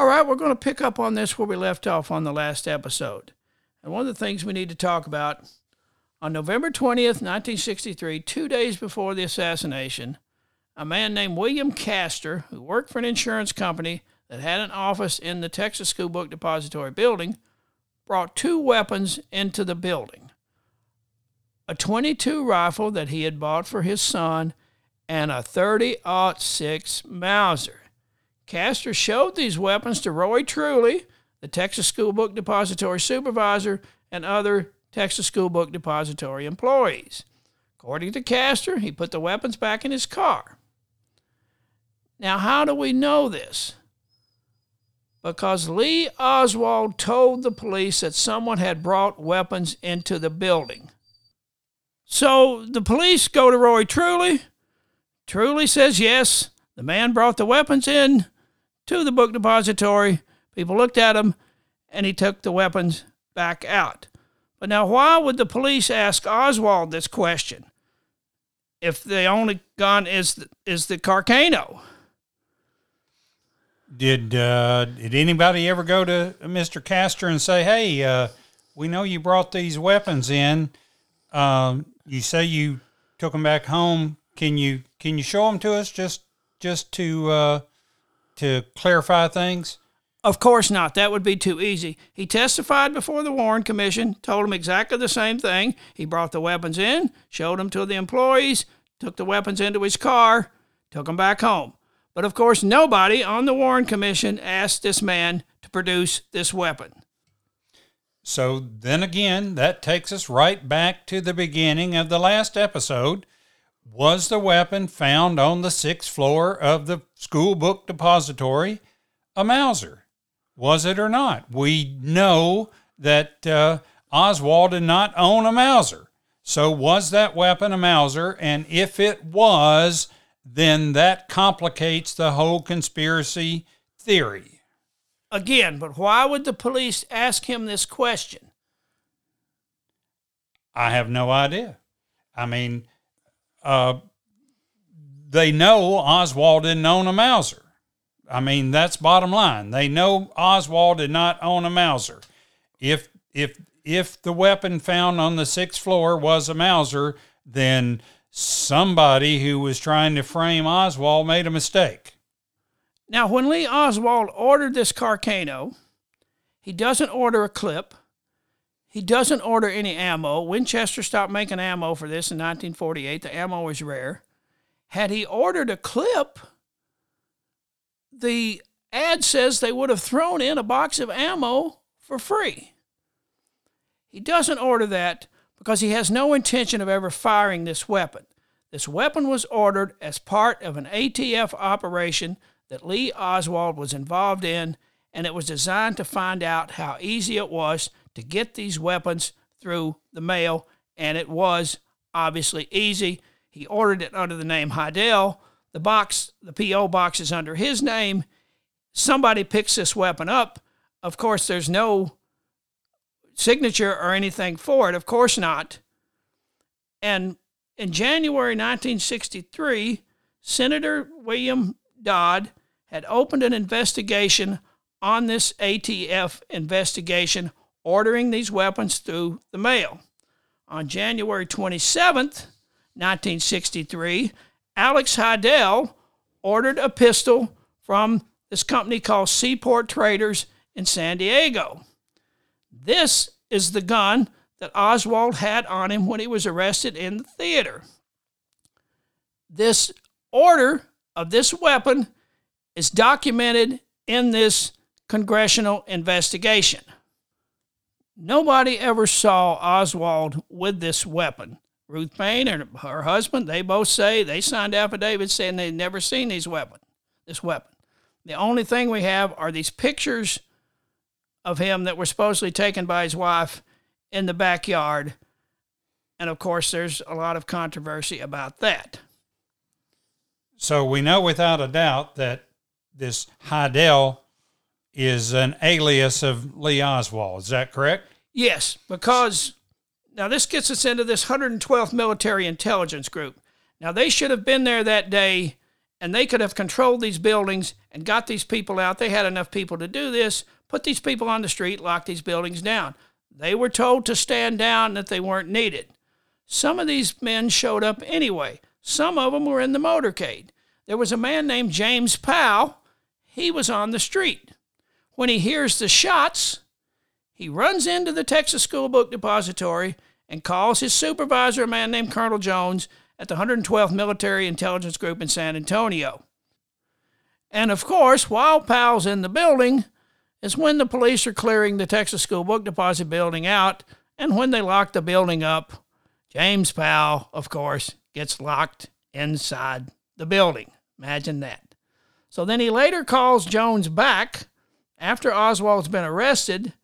All right, we're going to pick up on this where we left off on the last episode. And one of the things we need to talk about on November 20th, 1963, two days before the assassination, a man named William Caster, who worked for an insurance company that had an office in the Texas School Book Depository building, brought two weapons into the building a 22 rifle that he had bought for his son and a 30 6 Mauser. Caster showed these weapons to Roy Truly, the Texas School Book Depository supervisor, and other Texas School Book Depository employees. According to Caster, he put the weapons back in his car. Now, how do we know this? Because Lee Oswald told the police that someone had brought weapons into the building. So the police go to Roy Truly. Truly says yes, the man brought the weapons in to the book depository. People looked at him and he took the weapons back out. But now, why would the police ask Oswald this question if the only gun is the, is the Carcano? Did uh, did anybody ever go to Mr. Caster and say, "Hey, uh, we know you brought these weapons in. Um, you say you took them back home. Can you can you show them to us just just to uh, to clarify things?" Of course not. That would be too easy. He testified before the Warren Commission, told them exactly the same thing. He brought the weapons in, showed them to the employees, took the weapons into his car, took them back home. But of course, nobody on the Warren Commission asked this man to produce this weapon. So then again, that takes us right back to the beginning of the last episode. Was the weapon found on the sixth floor of the school book depository a Mauser? Was it or not? We know that uh, Oswald did not own a Mauser. So was that weapon a Mauser? And if it was, then that complicates the whole conspiracy theory. Again, but why would the police ask him this question? I have no idea. I mean, uh, they know Oswald didn't own a Mauser. I mean, that's bottom line. They know Oswald did not own a Mauser. If if if the weapon found on the sixth floor was a Mauser, then somebody who was trying to frame Oswald made a mistake. Now, when Lee Oswald ordered this Carcano, he doesn't order a clip. He doesn't order any ammo. Winchester stopped making ammo for this in 1948. The ammo was rare. Had he ordered a clip, the ad says they would have thrown in a box of ammo for free. He doesn't order that because he has no intention of ever firing this weapon. This weapon was ordered as part of an ATF operation that Lee Oswald was involved in, and it was designed to find out how easy it was to get these weapons through the mail, and it was obviously easy. He ordered it under the name Hidell. The box, the PO box is under his name. Somebody picks this weapon up. Of course, there's no signature or anything for it. Of course not. And in January 1963, Senator William Dodd had opened an investigation on this ATF investigation, ordering these weapons through the mail. On January 27th, 1963, Alex Hidell ordered a pistol from this company called Seaport Traders in San Diego. This is the gun that Oswald had on him when he was arrested in the theater. This order of this weapon is documented in this congressional investigation. Nobody ever saw Oswald with this weapon. Ruth Paine and her husband, they both say they signed affidavits saying they'd never seen these weapon, this weapon. The only thing we have are these pictures of him that were supposedly taken by his wife in the backyard. And of course, there's a lot of controversy about that. So we know without a doubt that this Hidell is an alias of Lee Oswald. Is that correct? Yes, because now this gets us into this 112th Military Intelligence Group. Now they should have been there that day and they could have controlled these buildings and got these people out. They had enough people to do this, put these people on the street, lock these buildings down. They were told to stand down, that they weren't needed. Some of these men showed up anyway. Some of them were in the motorcade. There was a man named James Powell. He was on the street. When he hears the shots, he runs into the Texas School Book Depository and calls his supervisor, a man named Colonel Jones, at the 112th Military Intelligence Group in San Antonio. And of course, while Powell's in the building, is when the police are clearing the Texas School Book Deposit building out, and when they lock the building up, James Powell, of course, gets locked inside the building. Imagine that. So then he later calls Jones back after Oswald's been arrested,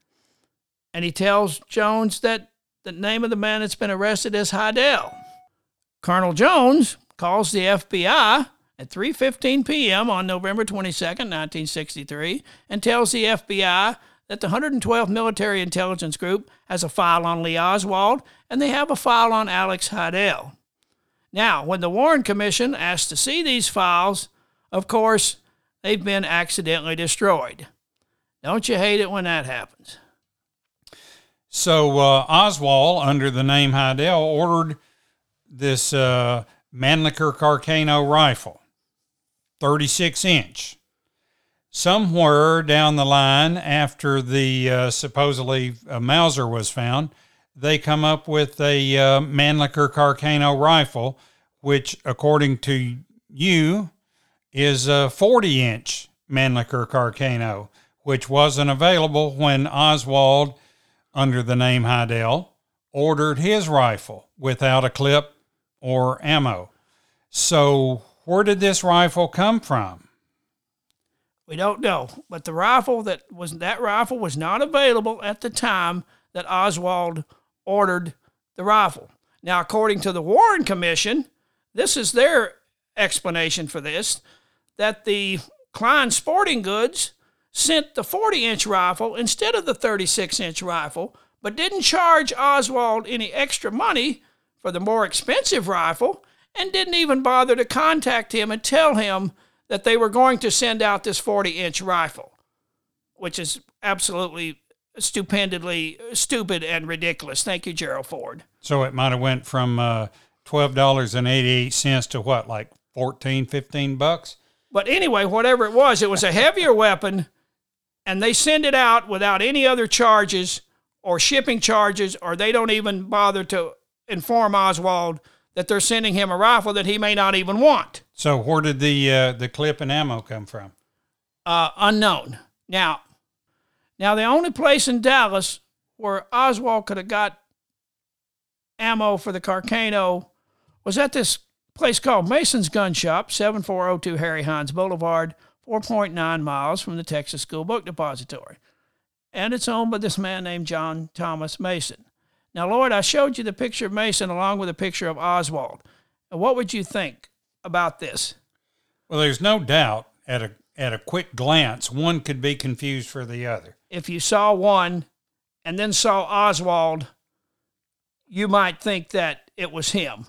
and he tells Jones that the name of the man that's been arrested is Hidell. Colonel Jones calls the FBI at 3:15 p.m. on November 22, 1963, and tells the FBI that the 112th Military Intelligence Group has a file on Lee Oswald and they have a file on Alex Hidell. Now, when the Warren Commission asked to see these files, of course, they've been accidentally destroyed. Don't you hate it when that happens? So uh, Oswald, under the name Hidell, ordered this uh, Mannlicher Carcano rifle, 36 inch. Somewhere down the line, after the uh, supposedly uh, Mauser was found, they come up with a uh, Mannlicher Carcano rifle, which, according to you, is a 40 inch Mannlicher Carcano, which wasn't available when Oswald, under the name Hidell, ordered his rifle without a clip or ammo. So, where did this rifle come from? We don't know, but the rifle that was that rifle was not available at the time that Oswald ordered the rifle. Now, according to the Warren Commission, this is their explanation for this that the Klein Sporting Goods sent the 40 inch rifle instead of the 36 inch rifle, but didn't charge Oswald any extra money for the more expensive rifle and didn't even bother to contact him and tell him that they were going to send out this 40 inch rifle, which is absolutely stupendously stupid and ridiculous. Thank you, Gerald Ford. So it might have went from uh, $12.88 to what, like 14, 15 bucks? But anyway, whatever it was, it was a heavier weapon, and they send it out without any other charges or shipping charges, or they don't even bother to inform Oswald that they're sending him a rifle that he may not even want. So where did the uh, the clip and ammo come from? Uh, unknown. Now, now the only place in Dallas where Oswald could have got ammo for the Carcano was at this place called Mason's Gun Shop, 7402 Harry Hines Boulevard, 4.9 miles from the Texas School Book Depository. And it's owned by this man named John Thomas Mason. Now, Lloyd, I showed you the picture of Mason along with a picture of Oswald. And what would you think about this? Well, there's no doubt at a at a quick glance, one could be confused for the other. If you saw one and then saw Oswald, you might think that it was him.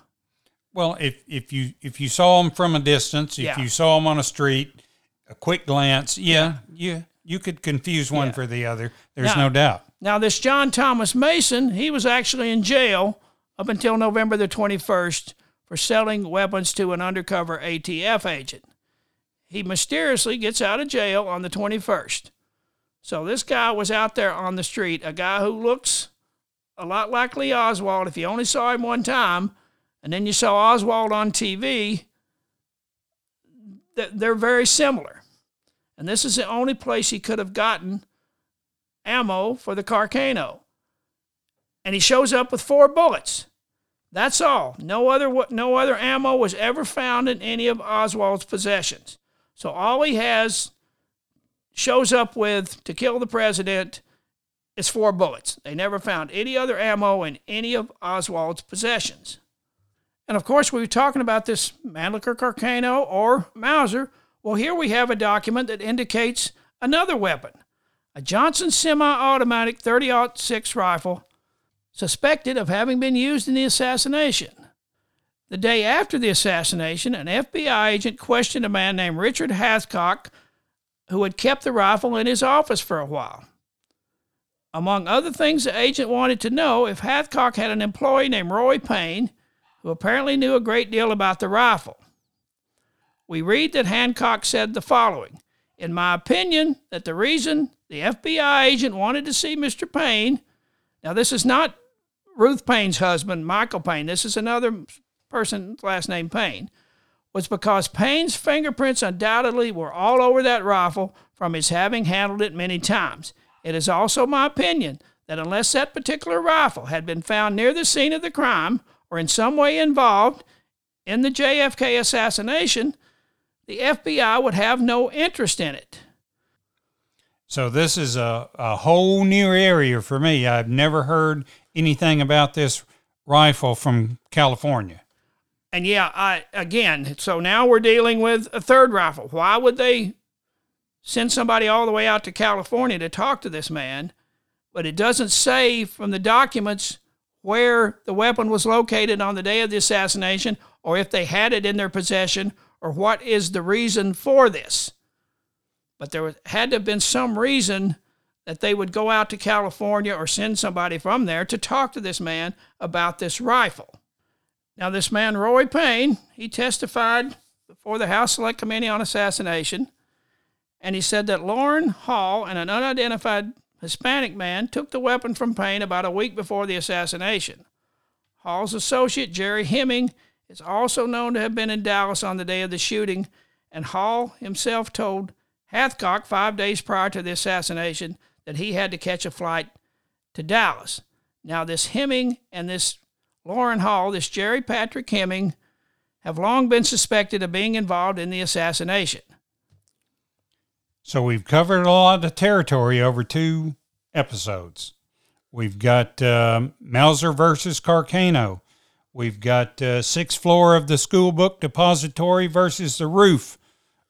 Well, if if you if you saw him from a distance, if Yeah. you saw him on a street, a quick glance, yeah, you you could confuse one Yeah. for the other. There's Now- no doubt. Now, this John Thomas Mason, he was actually in jail up until November the 21st for selling weapons to an undercover ATF agent. He mysteriously gets out of jail on the 21st. So this guy was out there on the street, a guy who looks a lot like Lee Oswald. If you only saw him one time, and then you saw Oswald on TV, they're very similar. And this is the only place he could have gotten ammo for the Carcano. And he shows up with four bullets. That's all. No other no other ammo was ever found in any of Oswald's possessions. So all he has shows up with to kill the president is four bullets. They never found any other ammo in any of Oswald's possessions. And of course, we were talking about this Mannlicher Carcano or Mauser. Well, here we have a document that indicates another weapon a Johnson semi automatic 30 6 rifle suspected of having been used in the assassination. The day after the assassination, an FBI agent questioned a man named Richard Hathcock who had kept the rifle in his office for a while. Among other things, the agent wanted to know if Hathcock had an employee named Roy Payne who apparently knew a great deal about the rifle. We read that Hancock said the following In my opinion, that the reason the FBI agent wanted to see Mr. Payne, now this is not Ruth Paine's husband, Michael Paine, this is another person's last name Payne, was because Payne's fingerprints undoubtedly were all over that rifle from his having handled it many times. It is also my opinion that unless that particular rifle had been found near the scene of the crime or in some way involved in the JFK assassination, the FBI would have no interest in it. So, this is a, a whole new area for me. I've never heard anything about this rifle from California. And yeah, I again, so now we're dealing with a third rifle. Why would they send somebody all the way out to California to talk to this man? But it doesn't say from the documents where the weapon was located on the day of the assassination or if they had it in their possession or what is the reason for this. But there had to have been some reason that they would go out to California or send somebody from there to talk to this man about this rifle. Now, this man, Roy Payne, he testified before the House Select Committee on Assassination, and he said that Loran Hall and an unidentified Hispanic man took the weapon from Payne about a week before the assassination. Hall's associate, Gerry Hemming, is also known to have been in Dallas on the day of the shooting, and Hall himself told Hathcock five days prior to the assassination that he had to catch a flight to Dallas. Now, this Hemming and this Loran Hall, this Gerry Patrick Hemming, have long been suspected of being involved in the assassination. So we've covered a lot of territory over two episodes. We've got uh, Mauser versus Carcano. We've got uh, sixth floor of the school book depository versus the roof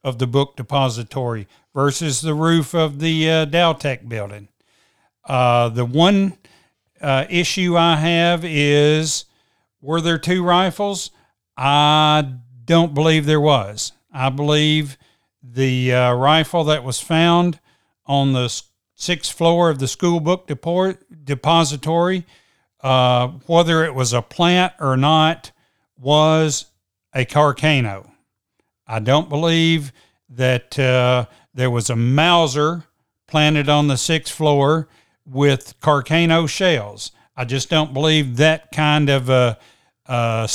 of the book depository versus the roof of the uh, Dal-Tex building. Uh, the one uh, issue I have is were there two rifles? I don't believe there was. I believe the uh, rifle that was found on the sixth floor of the school book deport, depository, uh, whether it was a plant or not, was a Carcano. I don't believe that uh, there was a Mauser planted on the sixth floor with Carcano shells. I just don't believe that kind of a, a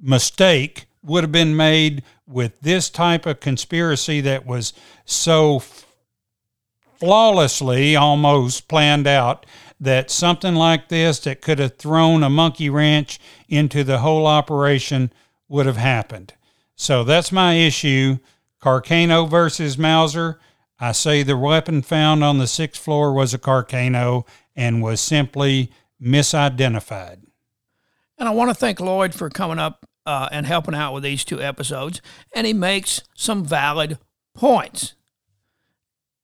mistake would have been made with this type of conspiracy that was so flawlessly almost planned out that something like this that could have thrown a monkey wrench into the whole operation would have happened. So that's my issue. Carcano versus Mauser. I say the weapon found on the sixth floor was a Carcano and was simply misidentified. And I want to thank Lloyd for coming up uh, and helping out with these two episodes. And he makes some valid points.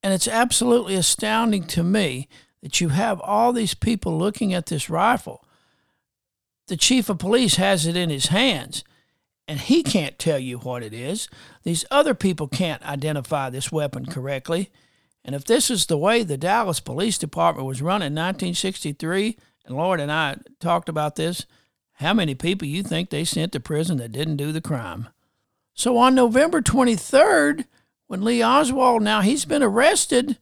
And it's absolutely astounding to me that you have all these people looking at this rifle. The chief of police has it in his hands, and he can't tell you what it is. These other people can't identify this weapon correctly. And if this is the way the Dallas Police Department was run in 1963, and Lloyd and I talked about this, how many people you think they sent to prison that didn't do the crime. So on November 23rd, when Lee Oswald now he's been arrested,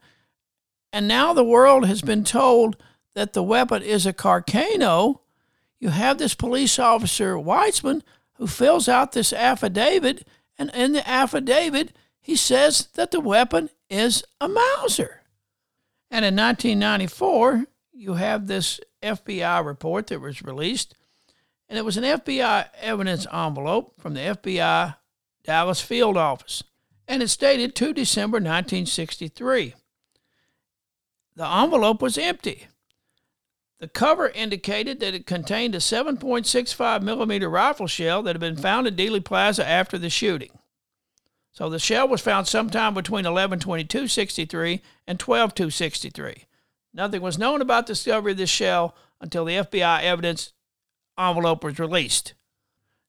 and now the world has been told that the weapon is a Carcano, you have this police officer Weitzman who fills out this affidavit, and in the affidavit he says that the weapon is a Mauser. And in 1994, you have this FBI report that was released and it was an FBI evidence envelope from the FBI Dallas field office, and it's dated 2 December 1963. The envelope was empty. The cover indicated that it contained a 7.65 millimeter rifle shell that had been found in Dealey Plaza after the shooting. So the shell was found sometime between 11/22/63 and 12/2/63. Nothing was known about the discovery of this shell until the FBI evidence envelope was released.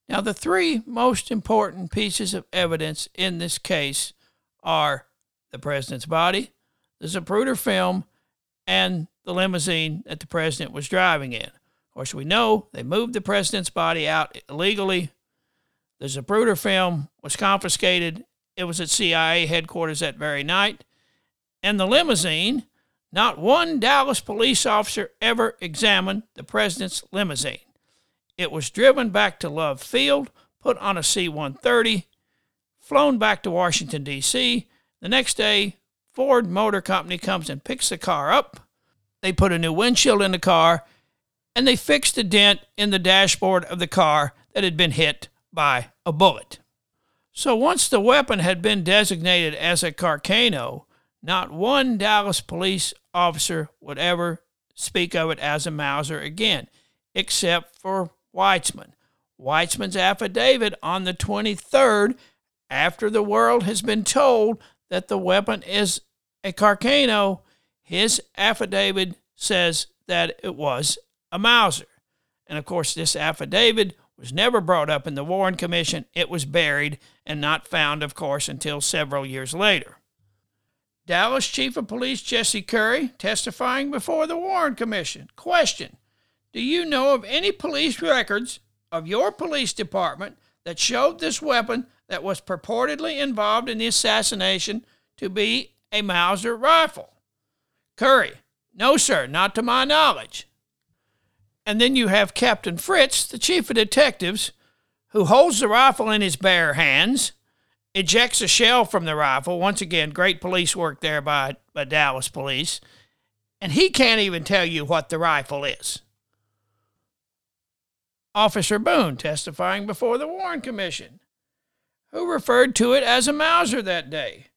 Now, the three most important pieces of evidence in this case are the president's body, the Zapruder film, and the limousine that the president was driving in. Of course, we know they moved the president's body out illegally. The Zapruder film was confiscated. It was at CIA headquarters that very night. And the limousine, not one Dallas police officer ever examined the president's limousine. It was driven back to Love Field, put on a C 130, flown back to Washington, D.C. The next day, Ford Motor Company comes and picks the car up. They put a new windshield in the car and they fixed a dent in the dashboard of the car that had been hit by a bullet. So once the weapon had been designated as a Carcano, not one Dallas police officer would ever speak of it as a Mauser again, except for Weitzman. Weitzman's affidavit on the 23rd, after the world has been told that the weapon is a Carcano, his affidavit says that it was a Mauser. And of course, this affidavit was never brought up in the Warren Commission. It was buried and not found, of course, until several years later. Dallas Chief of Police Jesse Curry testifying before the Warren Commission. Question Do you know of any police records of your police department that showed this weapon that was purportedly involved in the assassination to be a Mauser rifle? Curry, no, sir, not to my knowledge. And then you have Captain Fritz, the chief of detectives, who holds the rifle in his bare hands, ejects a shell from the rifle. Once again, great police work there by, by Dallas police. And he can't even tell you what the rifle is. Officer Boone testifying before the Warren Commission, who referred to it as a Mauser that day.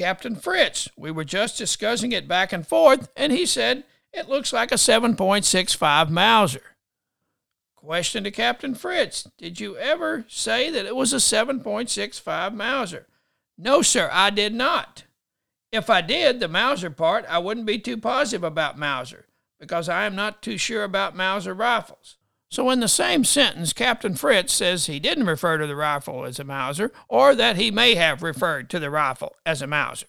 Captain Fritz, we were just discussing it back and forth, and he said it looks like a 7.65 Mauser. Question to Captain Fritz Did you ever say that it was a 7.65 Mauser? No, sir, I did not. If I did, the Mauser part, I wouldn't be too positive about Mauser, because I am not too sure about Mauser rifles. So, in the same sentence, Captain Fritz says he didn't refer to the rifle as a Mauser, or that he may have referred to the rifle as a Mauser.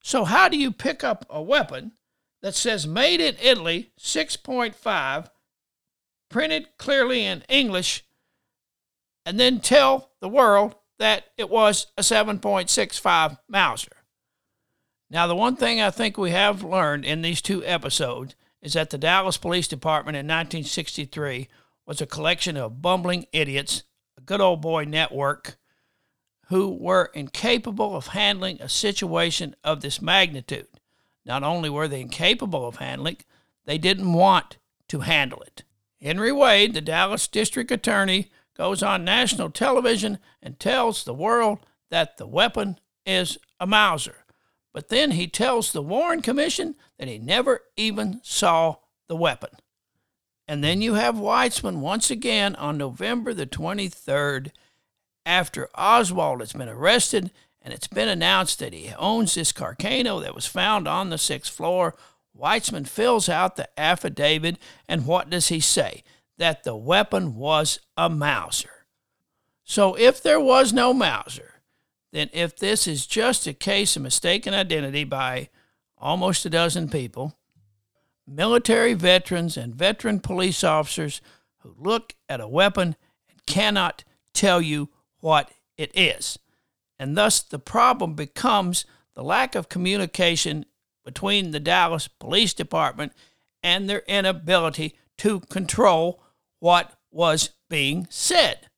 So, how do you pick up a weapon that says made in Italy 6.5, printed clearly in English, and then tell the world that it was a 7.65 Mauser? Now, the one thing I think we have learned in these two episodes is that the Dallas Police Department in 1963 was a collection of bumbling idiots, a good old boy network, who were incapable of handling a situation of this magnitude. Not only were they incapable of handling, they didn't want to handle it. Henry Wade, the Dallas district attorney, goes on national television and tells the world that the weapon is a Mauser. But then he tells the Warren Commission that he never even saw the weapon. And then you have Weitzman once again on November the 23rd after Oswald has been arrested and it's been announced that he owns this Carcano that was found on the sixth floor. Weitzman fills out the affidavit, and what does he say? That the weapon was a Mauser. So if there was no Mauser, then if this is just a case of mistaken identity by almost a dozen people, military veterans and veteran police officers who look at a weapon and cannot tell you what it is. And thus, the problem becomes the lack of communication between the Dallas Police Department and their inability to control what was being said,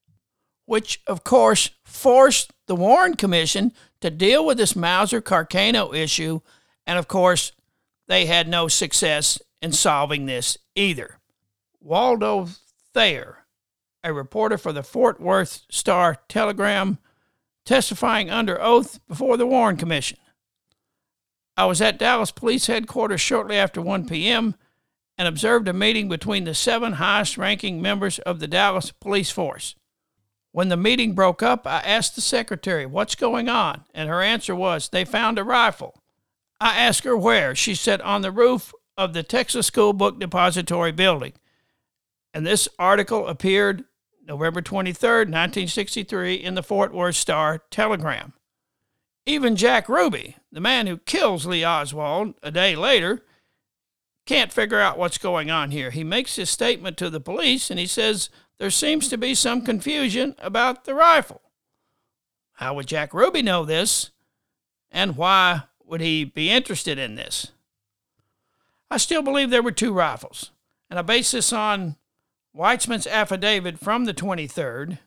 which, of course, forced the Warren Commission to deal with this Mauser Carcano issue. And of course, they had no success in solving this either. Waldo Thayer, a reporter for the Fort Worth Star Telegram, testifying under oath before the Warren Commission. I was at Dallas Police Headquarters shortly after 1 p.m. and observed a meeting between the seven highest ranking members of the Dallas Police Force. When the meeting broke up, I asked the secretary, What's going on? And her answer was, They found a rifle. I asked her where. She said, On the roof of the Texas School Book Depository building. And this article appeared November 23, 1963, in the Fort Worth Star Telegram. Even Jack Ruby, the man who kills Lee Oswald a day later, can't figure out what's going on here. He makes his statement to the police and he says there seems to be some confusion about the rifle. How would Jack Ruby know this? And why would he be interested in this? I still believe there were two rifles, and I base this on Weitzman's affidavit from the 23rd,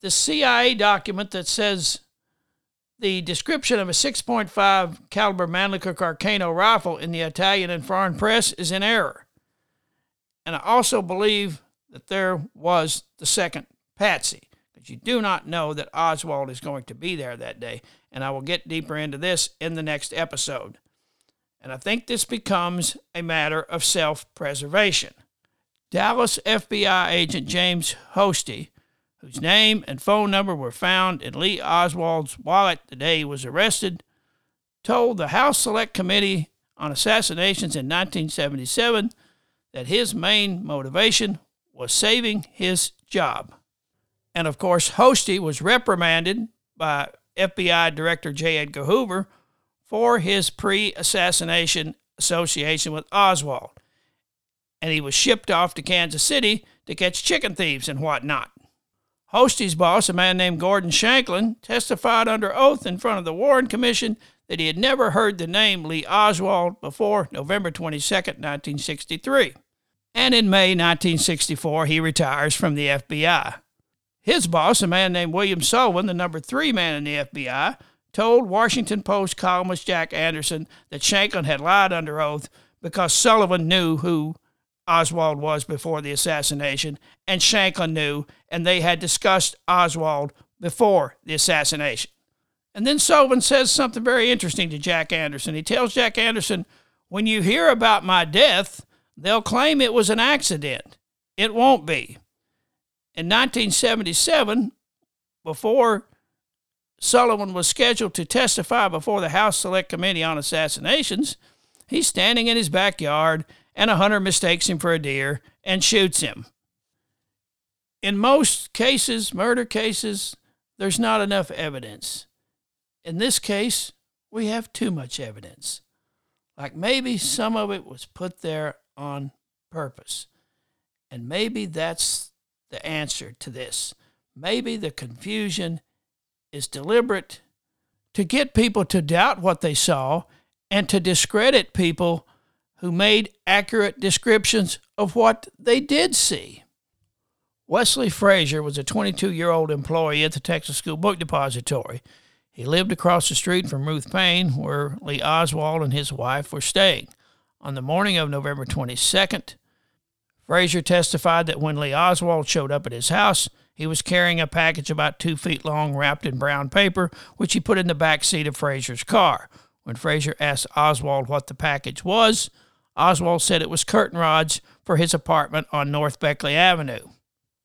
the CIA document that says the description of a 6.5 caliber Mannlicher Carcano rifle in the Italian and foreign press is in error. And I also believe that there was the second Patsy, because you do not know that Oswald is going to be there that day. And I will get deeper into this in the next episode. And I think this becomes a matter of self preservation. Dallas FBI agent James Hosty whose name and phone number were found in Lee Oswald's wallet the day he was arrested, told the House Select Committee on Assassinations in 1977 that his main motivation was saving his job. And of course, Hosty was reprimanded by FBI Director J. Edgar Hoover for his pre assassination association with Oswald. And he was shipped off to Kansas City to catch chicken thieves and whatnot. Hosty's boss, a man named Gordon Shanklin, testified under oath in front of the Warren Commission that he had never heard the name Lee Oswald before November 22, 1963. And in May 1964, he retires from the FBI. His boss, a man named William Sullivan, the number three man in the FBI, told Washington Post columnist Jack Anderson that Shanklin had lied under oath because Sullivan knew who Oswald was before the assassination, and Shanklin knew, and they had discussed Oswald before the assassination. And then Sullivan says something very interesting to Jack Anderson. He tells Jack Anderson, When you hear about my death, they'll claim it was an accident. It won't be. In 1977, before Sullivan was scheduled to testify before the House Select Committee on Assassinations, he's standing in his backyard and a hunter mistakes him for a deer and shoots him. In most cases, murder cases, there's not enough evidence. In this case, we have too much evidence. Like maybe some of it was put there on purpose. And maybe that's the answer to this. Maybe the confusion is deliberate to get people to doubt what they saw and to discredit people who made accurate descriptions of what they did see. Wesley Frazier was a 22 year old employee at the Texas School Book Depository. He lived across the street from Ruth Paine, where Lee Oswald and his wife were staying. On the morning of November 22nd, Frazier testified that when Lee Oswald showed up at his house, he was carrying a package about two feet long wrapped in brown paper, which he put in the back seat of Frazier's car. When Frazier asked Oswald what the package was, Oswald said it was curtain rods for his apartment on North Beckley Avenue.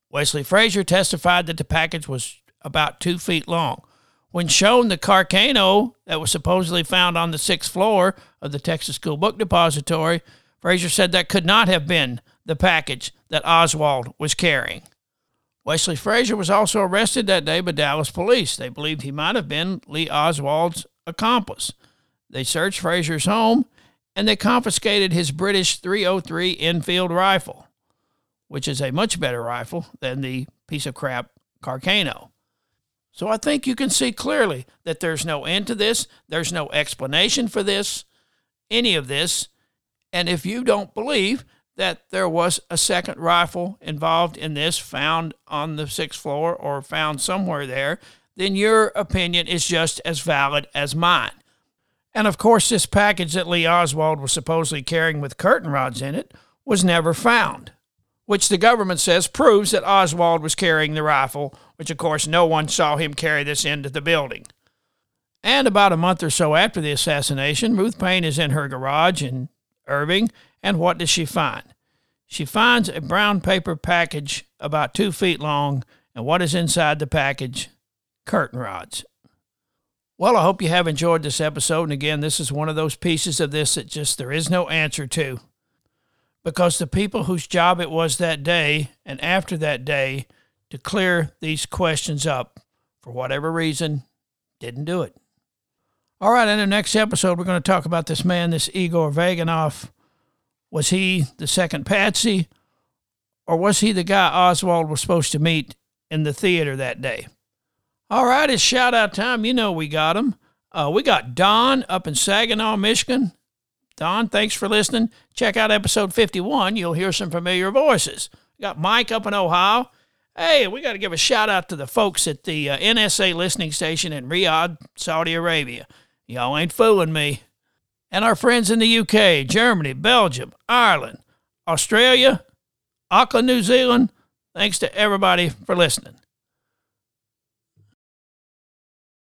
Wesley Frazier testified that the package was about two feet long. When shown the Carcano that was supposedly found on the sixth floor of the Texas School Book Depository, Frazier said that could not have been the package that Oswald was carrying. Wesley Frazier was also arrested that day by Dallas police. They believed he might have been Lee Oswald's accomplice. They searched Frazier's home and they confiscated his British 303 Enfield rifle, which is a much better rifle than the piece of crap Carcano. So I think you can see clearly that there's no end to this, there's no explanation for this, any of this. And if you don't believe that there was a second rifle involved in this found on the sixth floor or found somewhere there, then your opinion is just as valid as mine. And of course, this package that Lee Oswald was supposedly carrying with curtain rods in it was never found, which the government says proves that Oswald was carrying the rifle, which of course no one saw him carry this into the building. And about a month or so after the assassination, Ruth Paine is in her garage in Irving, and what does she find? She finds a brown paper package about two feet long, and what is inside the package? Curtain rods. Well, I hope you have enjoyed this episode. And again, this is one of those pieces of this that just there is no answer to. Because the people whose job it was that day and after that day to clear these questions up. For whatever reason, didn't do it. All right, in the next episode, we're going to talk about this man, this Igor Vaganov. Was he the second Patsy, or was he the guy Oswald was supposed to meet in the theater that day? All right, it's shout out time. You know we got him. Uh, we got Don up in Saginaw, Michigan. Don, thanks for listening. Check out episode 51. You'll hear some familiar voices. We got Mike up in Ohio. Hey, we got to give a shout out to the folks at the uh, NSA listening station in Riyadh, Saudi Arabia. Y'all ain't fooling me. And our friends in the UK, Germany, Belgium, Ireland, Australia, Auckland, New Zealand. Thanks to everybody for listening.